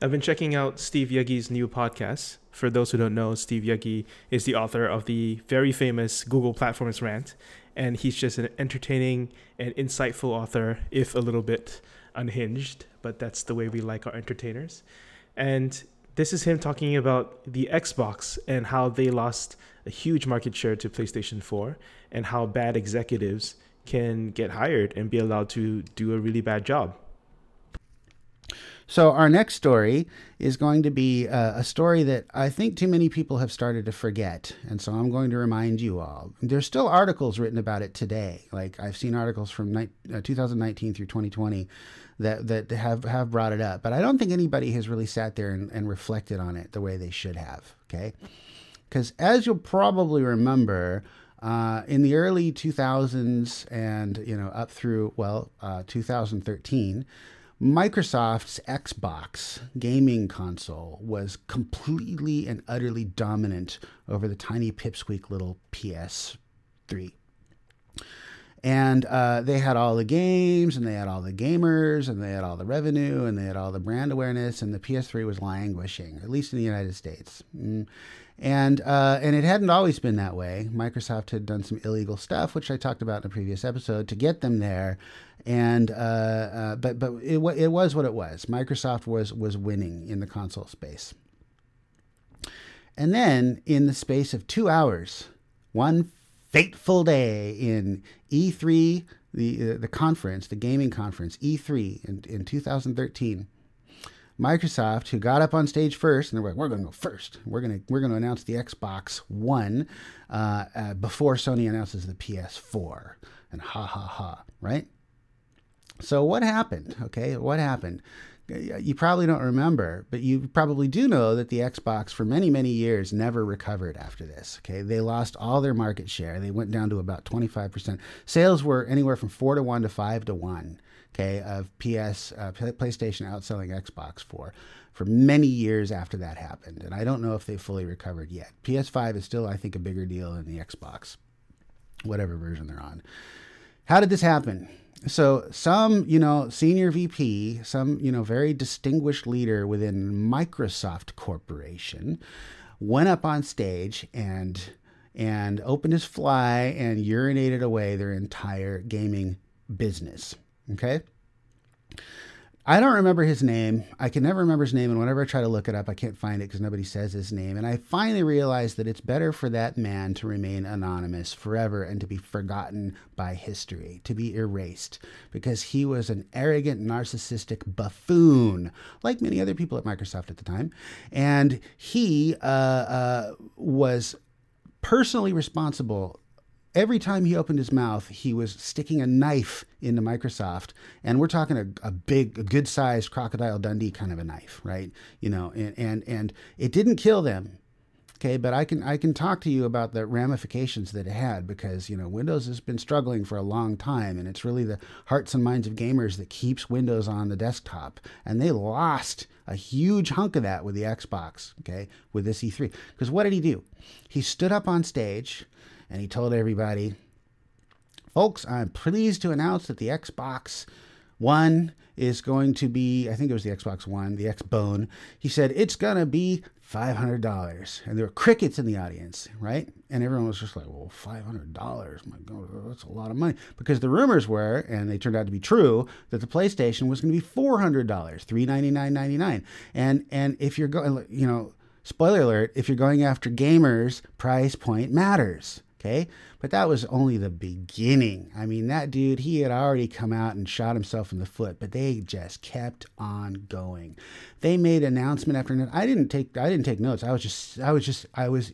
I've been checking out Steve Yegge's new podcast. For those who don't know, Steve Yegge is the author of the very famous Google Platforms Rant, and he's just an entertaining and insightful author, if a little bit unhinged, but that's the way we like our entertainers. And this is him talking about the Xbox and how they lost a huge market share to PlayStation 4 and how bad executives can get hired and be allowed to do a really bad job. So, our next story is going to be uh, a story that I think too many people have started to forget. And so, I'm going to remind you all. There's still articles written about it today. Like, I've seen articles from ni- uh, 2019 through 2020 that, that have, have brought it up. But I don't think anybody has really sat there and, and reflected on it the way they should have. Okay. Because as you'll probably remember, uh, in the early 2000s and you know up through well uh, 2013 Microsoft's Xbox gaming console was completely and utterly dominant over the tiny pipsqueak little PS3. And uh, they had all the games, and they had all the gamers, and they had all the revenue, and they had all the brand awareness, and the PS3 was languishing, at least in the United States. Mm. And uh, and it hadn't always been that way. Microsoft had done some illegal stuff, which I talked about in a previous episode, to get them there. And uh, uh, but but it it was what it was. Microsoft was was winning in the console space. And then in the space of two hours, one fateful day in E3, the uh, the conference, the gaming conference, E3 in, in 2013 Microsoft, who got up on stage first, and they're like, "We're going to go first. We're going to we're going to announce the Xbox One uh, uh, before Sony announces the PS4." And ha ha ha, right? So what happened? Okay, what happened? You probably don't remember, but you probably do know that the Xbox for many, many years never recovered after this. Okay, they lost all their market share. They went down to about 25%. Sales were anywhere from 4 to 1 to 5 to 1 okay, of PS, uh, PlayStation outselling Xbox for for many years after that happened, and I don't know if they fully recovered yet. PS5 is still, I think, a bigger deal than the Xbox, whatever version they're on. How did this happen? So some, you know, senior VP, some, you know, very distinguished leader within Microsoft Corporation went up on stage and and opened his fly and urinated away their entire gaming business. Okay. I don't remember his name. I can never remember his name. And whenever I try to look it up, I can't find it because nobody says his name. And I finally realized that it's better for that man to remain anonymous forever and to be forgotten by history, to be erased, because he was an arrogant, narcissistic buffoon, like many other people at Microsoft at the time. And he uh, uh, was personally responsible every time he opened his mouth, he was sticking a knife into Microsoft, and we're talking a, a big, a good sized crocodile Dundee kind of a knife, right? You know, and and and it didn't kill them. Okay, but I can I can talk to you about the ramifications that it had because you know Windows has been struggling for a long time, and it's really the hearts and minds of gamers that keeps Windows on the desktop, and they lost a huge hunk of that with the Xbox. Okay, with this E3, because what did he do? He stood up on stage and he told everybody, folks, I'm pleased to announce that the Xbox One is going to be, I think it was the Xbox One, the Xbone. He said, it's going to be $500. And there were crickets in the audience, right? And everyone was just like, well, $500. My God, that's a lot of money. Because the rumors were, and they turned out to be true, that the PlayStation was going to be $400, $399.99. And, and if you're going, you know, spoiler alert, if you're going after gamers, price point matters. Okay. But that was only the beginning. I mean, that dude, he had already come out and shot himself in the foot, but they just kept on going. They made announcement after announcement. I didn't take I didn't take notes. I was just I was just I was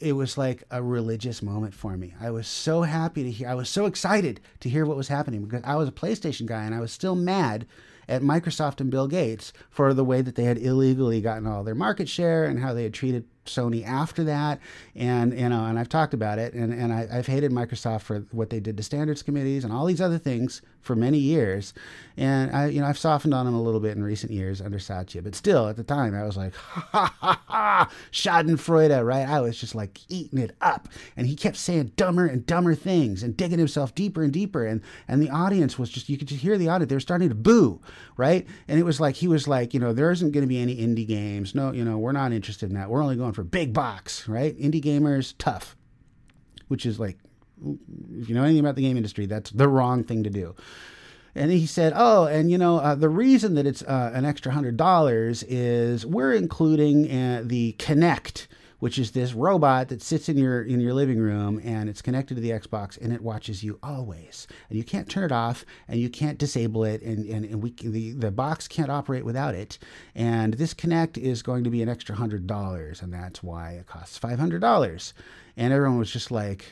it was like a religious moment for me. I was so happy to hear I was so excited to hear what was happening because I was a PlayStation guy and I was still mad at Microsoft and Bill Gates for the way that they had illegally gotten all their market share and how they had treated Sony after that. And you know, and I've talked about it, and and I, have hated Microsoft for what they did to standards committees and all these other things for many years, and I, you know, I've softened on them a little bit in recent years under Satya, but still, at the time, I was like, ha ha ha, Schadenfreude, right? I was just like eating it up, and he kept saying dumber and dumber things and digging himself deeper and deeper, and and the audience was just, you could just hear the audience, they were starting to boo, right? And it was like he was like, you know, there isn't going to be any indie games, no, you know, we're not interested in that. We're only going for big box, right? Indie gamers, tough, which is like if you know anything about the game industry, that's the wrong thing to do. And he said, "Oh, and you know, uh, the reason that it's uh, an extra hundred dollars is we're including uh, the Kinect, which is this robot that sits in your in your living room and it's connected to the Xbox and it watches you always, and you can't turn it off and you can't disable it, and and, and we the the box can't operate without it. And this Kinect is going to be an extra hundred dollars, and that's why it costs five hundred dollars." And everyone was just like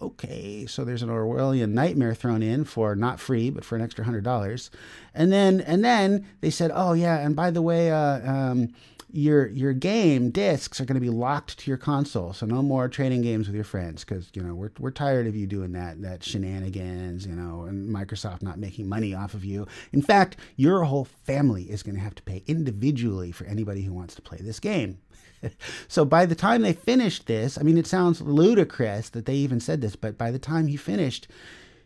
okay, so there's an Orwellian nightmare thrown in for not free, but for an extra hundred dollars, and then and then they said, oh yeah, and by the way, uh, um, your your game discs are going to be locked to your console, so no more trading games with your friends because you know we're we're tired of you doing that that shenanigans, you know, and Microsoft not making money off of you. In fact, your whole family is going to have to pay individually for anybody who wants to play this game. so by the time they finished this, I mean, it sounds ludicrous that they even said this, but by the time he finished,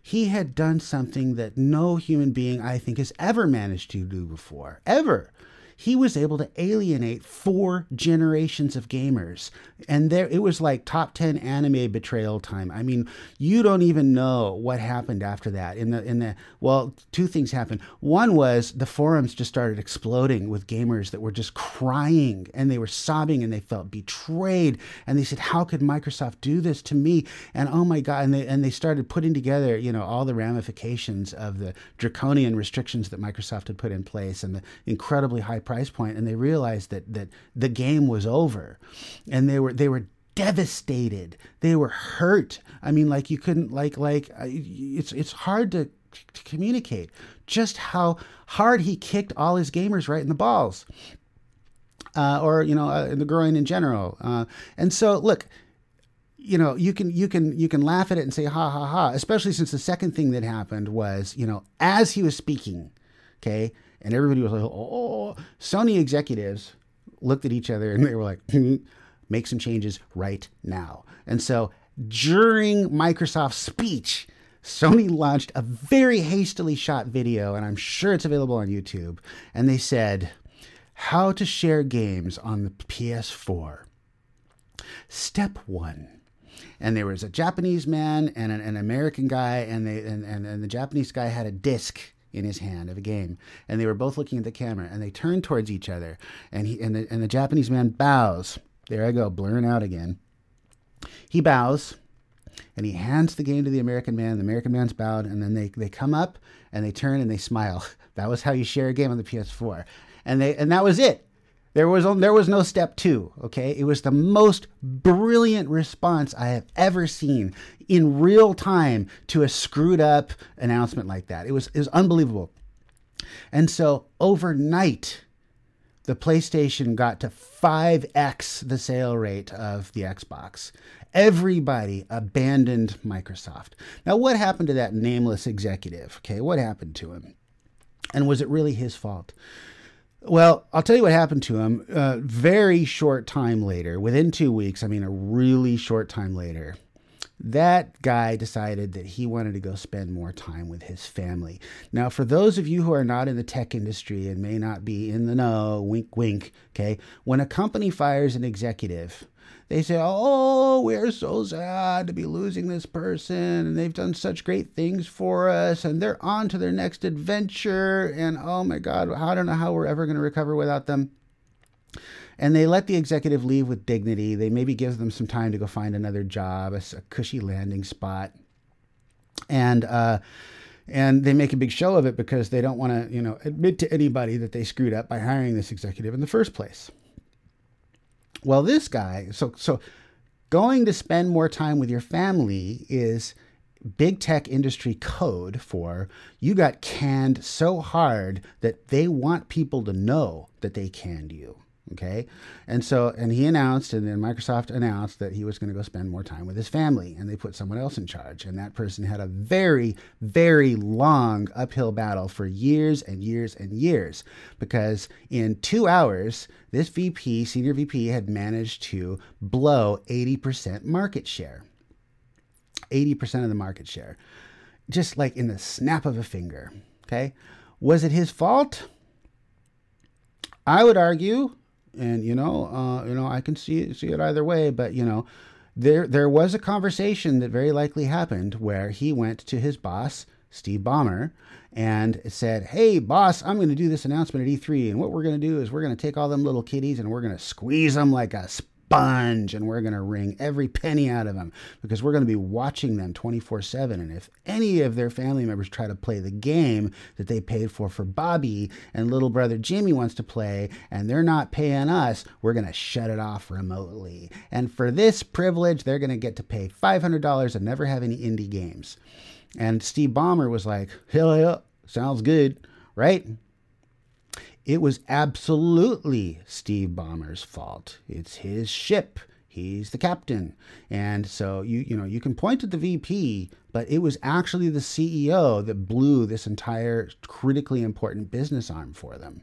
he had done something that no human being, I think, has ever managed to do before, ever he was able to alienate four generations of gamers. And there it was like top 10 anime betrayal time. I mean, you don't even know what happened after that. In the in the well, two things happened. One was the forums just started exploding with gamers that were just crying and they were sobbing and they felt betrayed and they said, "How could Microsoft do this to me?" And oh my god, and they and they started putting together, you know, all the ramifications of the draconian restrictions that Microsoft had put in place and the incredibly high price point and they realized that that the game was over. And they were they were devastated. They were hurt. I mean like you couldn't like like it's it's hard to, to communicate just how hard he kicked all his gamers right in the balls uh, or you know uh, in the groin in general. Uh, and so look you know you can you can you can laugh at it and say ha ha ha especially since the second thing that happened was you know as he was speaking okay and everybody was like, oh, Sony executives looked at each other and they were like, hmm, make some changes right now. And so during Microsoft's speech, Sony launched a very hastily shot video, and I'm sure it's available on YouTube. And they said, How to share games on the PS4. Step one. And there was a Japanese man and an, an American guy, and, they, and, and, and the Japanese guy had a disc in his hand of a game, and they were both looking at the camera, and they turned towards each other, and he and the, and the Japanese man bows. There I go, blurring out again. He bows, and he hands the game to the American man. The American man's bowed, and then they they come up and they turn and they smile. That was how you share a game on the PS4, and they and that was it. There was there was no step two. Okay, it was the most brilliant response I have ever seen in real time to a screwed up announcement like that. It was it was unbelievable. And so overnight, the PlayStation got to 5x the sale rate of the Xbox. Everybody abandoned Microsoft. Now, what happened to that nameless executive? Okay, what happened to him? And was it really his fault? Well, I'll tell you what happened to him. Uh, very short time later, within two weeks, I mean, a really short time later, that guy decided that he wanted to go spend more time with his family. Now, for those of you who are not in the tech industry and may not be in the know, wink, wink, okay, when a company fires an executive, they say, Oh, we're so sad to be losing this person, and they've done such great things for us, and they're on to their next adventure, and oh my God, I don't know how we're ever going to recover without them. And they let the executive leave with dignity. They maybe give them some time to go find another job, a, a cushy landing spot. And, uh, and they make a big show of it because they don't want to, you know, admit to anybody that they screwed up by hiring this executive in the first place. Well, this guy, so so going to spend more time with your family is big tech industry code for you got canned so hard that they want people to know that they canned you. Okay. And so, and he announced, and then Microsoft announced that he was going to go spend more time with his family, and they put someone else in charge. And that person had a very, very long uphill battle for years and years and years because in two hours, this VP, senior VP, had managed to blow 80% market share. 80% of the market share, just like in the snap of a finger. Okay. Was it his fault? I would argue and you know, uh, you know, I can see see it either way. But you know, there there was a conversation that very likely happened where he went to his boss, Steve Ballmer, and said, "Hey, boss, I'm going to do this announcement at E3, and what we're going to do is we're going to take all them little kitties and we're going to squeeze them like a." sponge and we're going to wring every penny out of them because we're going to be watching them 24 7. And if any of their family members try to play the game that they paid for for Bobby and little brother Jimmy wants to play and they're not paying us, we're going to shut it off remotely. And for this privilege, they're going to get to pay $500 and never have any indie games. And Steve Ballmer was like, hell yeah, sounds good, right? It was absolutely Steve Ballmer's fault. It's his ship. He's the captain. And so you you know, you can point at the VP, but it was actually the CEO that blew this entire critically important business arm for them.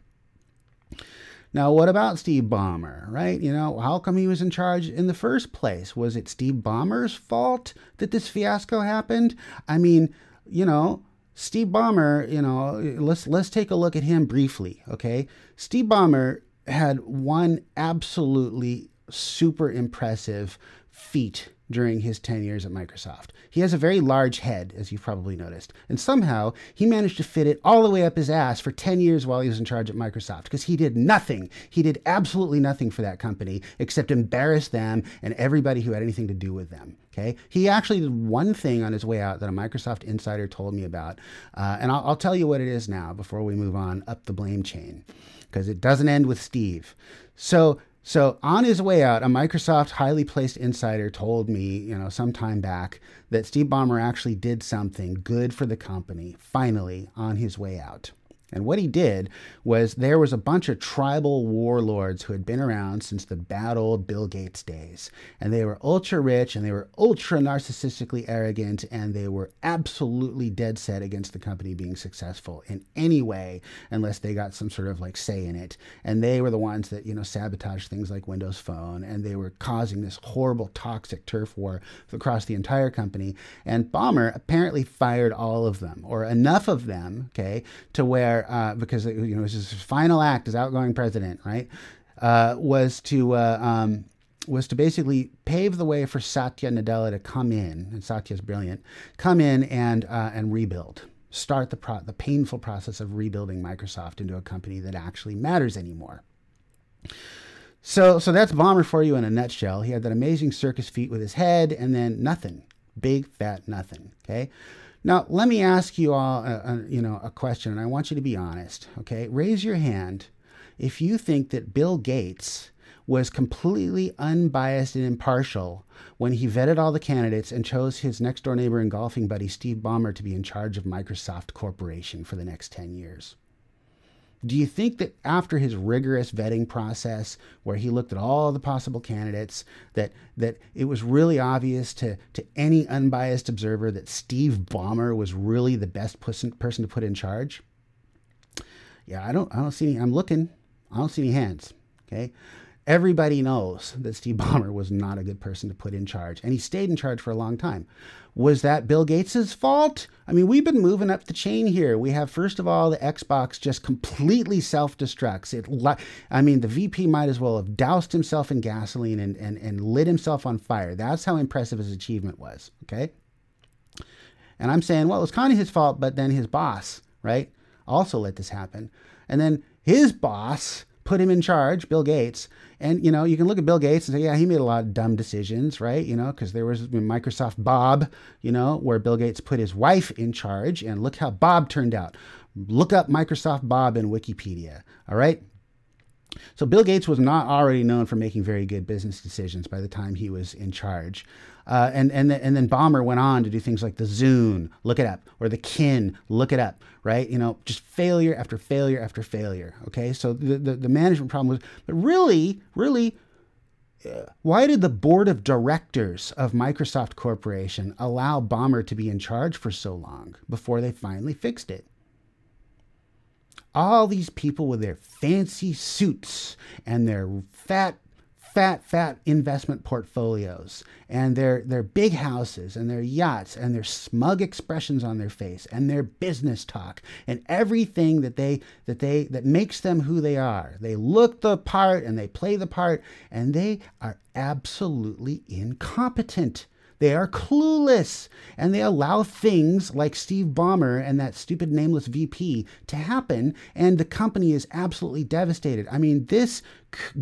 Now, what about Steve Ballmer, right? You know, how come he was in charge in the first place? Was it Steve Ballmer's fault that this fiasco happened? I mean, you know, Steve Ballmer, you know, let's let's take a look at him briefly, okay? Steve Ballmer had one absolutely super impressive feat during his 10 years at Microsoft. He has a very large head, as you've probably noticed, and somehow he managed to fit it all the way up his ass for 10 years while he was in charge at Microsoft because he did nothing. He did absolutely nothing for that company except embarrass them and everybody who had anything to do with them. Okay, he actually did one thing on his way out that a Microsoft insider told me about, uh, and I'll, I'll tell you what it is now before we move on up the blame chain, because it doesn't end with Steve. So so on his way out, a Microsoft highly placed insider told me, you know, some time back that Steve Ballmer actually did something good for the company finally on his way out. And what he did was there was a bunch of tribal warlords who had been around since the bad old Bill Gates days. And they were ultra rich and they were ultra narcissistically arrogant and they were absolutely dead set against the company being successful in any way unless they got some sort of like say in it. And they were the ones that, you know, sabotaged things like Windows Phone and they were causing this horrible toxic turf war across the entire company. And Ballmer apparently fired all of them or enough of them, okay, to where uh, because you know it his final act as outgoing president, right, uh, was to uh, um, was to basically pave the way for Satya Nadella to come in, and Satya's brilliant, come in and uh, and rebuild, start the pro- the painful process of rebuilding Microsoft into a company that actually matters anymore. So, so that's Ballmer for you in a nutshell. He had that amazing circus feat with his head, and then nothing, big fat nothing. Okay, now, let me ask you all, a, a, you know, a question, and I want you to be honest. Okay, raise your hand if you think that Bill Gates was completely unbiased and impartial when he vetted all the candidates and chose his next door neighbor and golfing buddy Steve Ballmer to be in charge of Microsoft Corporation for the next 10 years. Do you think that after his rigorous vetting process, where he looked at all the possible candidates, that that it was really obvious to to any unbiased observer that Steve Ballmer was really the best person person to put in charge? Yeah, I don't I don't see any. I'm looking. I don't see any hands. Okay. Everybody knows that Steve Ballmer was not a good person to put in charge, and he stayed in charge for a long time. Was that Bill Gates' fault? I mean, we've been moving up the chain here. We have, first of all, the Xbox just completely self destructs. It, I mean, the VP might as well have doused himself in gasoline and, and, and lit himself on fire. That's how impressive his achievement was, okay? And I'm saying, well, it was kind of his fault, but then his boss, right, also let this happen. And then his boss put him in charge, Bill Gates. And you know, you can look at Bill Gates and say, yeah, he made a lot of dumb decisions, right? You know, because there was Microsoft Bob, you know, where Bill Gates put his wife in charge, and look how Bob turned out. Look up Microsoft Bob in Wikipedia. All right. So Bill Gates was not already known for making very good business decisions by the time he was in charge. Uh, and and the, and then Ballmer went on to do things like the Zune, look it up, or the Kin, look it up, right? You know, just failure after failure after failure. Okay, so the the, the management problem was, but really, really, uh, why did the board of directors of Microsoft Corporation allow Ballmer to be in charge for so long before they finally fixed it? All these people with their fancy suits and their fat fat, fat investment portfolios and their, their big houses and their yachts and their smug expressions on their face and their business talk and everything that they that they that makes them who they are. They look the part and they play the part and they are absolutely incompetent. They are clueless and they allow things like Steve Ballmer and that stupid nameless VP to happen, and the company is absolutely devastated. I mean, this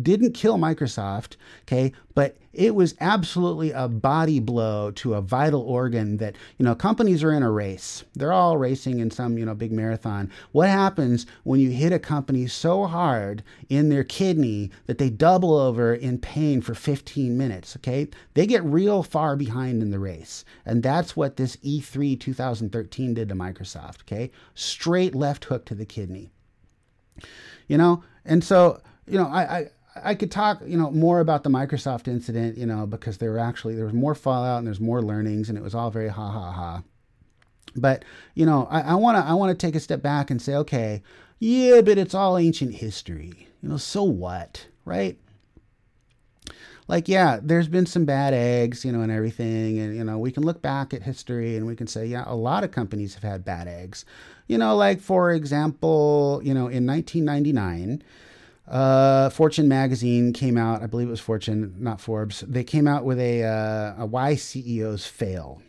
didn't kill Microsoft, okay, but it was absolutely a body blow to a vital organ that, you know, companies are in a race. They're all racing in some, you know, big marathon. What happens when you hit a company so hard in their kidney that they double over in pain for 15 minutes, okay? They get real far behind in the race. And that's what this E3 2013 did to Microsoft, okay? Straight left hook to the kidney. You know, and so you know, I, I I could talk, you know, more about the Microsoft incident, you know, because there were actually there was more fallout and there's more learnings, and it was all very ha ha ha. But you know, I want to I want to take a step back and say, okay, yeah, but it's all ancient history. You know, so what, right? Like, yeah, there's been some bad eggs, you know, and everything, and you know, we can look back at history and we can say, yeah, a lot of companies have had bad eggs. You know, like for example, you know, in 1999 uh, Fortune magazine came out. I believe it was Fortune, not Forbes. They came out with a, uh, a why CEOs fail,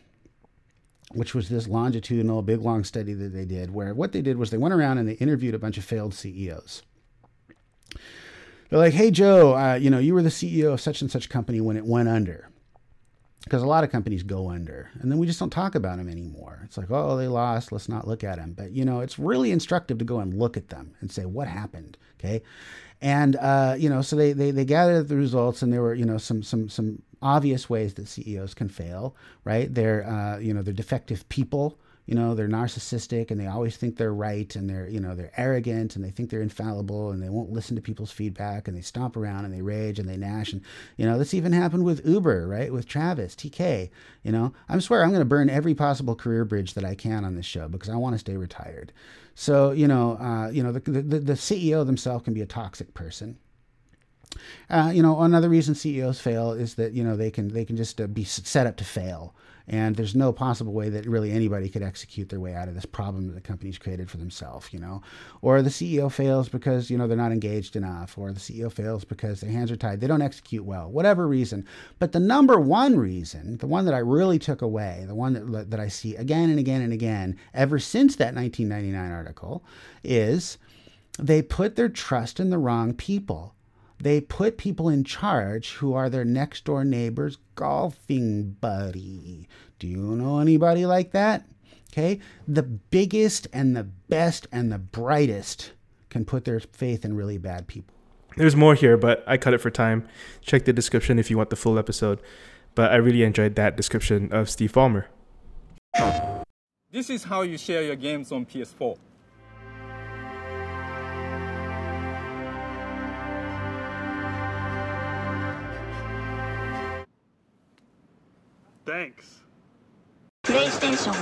which was this longitudinal, big long study that they did. Where what they did was they went around and they interviewed a bunch of failed CEOs. They're like, "Hey Joe, uh, you know, you were the CEO of such and such company when it went under." Because a lot of companies go under and then we just don't talk about them anymore it's like oh they lost let's not look at them but you know it's really instructive to go and look at them and say what happened okay and uh, you know, so they, they they gathered the results, and there were you know some some some obvious ways that CEOs can fail. Right? They're uh, you know they're defective people. You know they're narcissistic and they always think they're right and they're you know they're arrogant and they think they're infallible and they won't listen to people's feedback and they stomp around and they rage and they gnash and you know this even happened with Uber right with Travis TK you know I'm swear I'm going to burn every possible career bridge that I can on this show because I want to stay retired so you know, uh, you know, the, the, the CEO themselves can be a toxic person. Uh, you know, another reason CEOs fail is that you know they can they can just uh, be set up to fail and there's no possible way that really anybody could execute their way out of this problem that the company's created for themselves, you know. Or the CEO fails because, you know, they're not engaged enough, or the CEO fails because their hands are tied, they don't execute well, whatever reason. But the number one reason, the one that I really took away, the one that, that I see again and again and again ever since that 1999 article, is they put their trust in the wrong people. They put people in charge who are their next door neighbor's golfing buddy. Do you know anybody like that? Okay. The biggest and the best and the brightest can put their faith in really bad people. There's more here, but I cut it for time. Check the description if you want the full episode. But I really enjoyed that description of Steve Ballmer. This is how you share your games on PS4. Thanks. PlayStation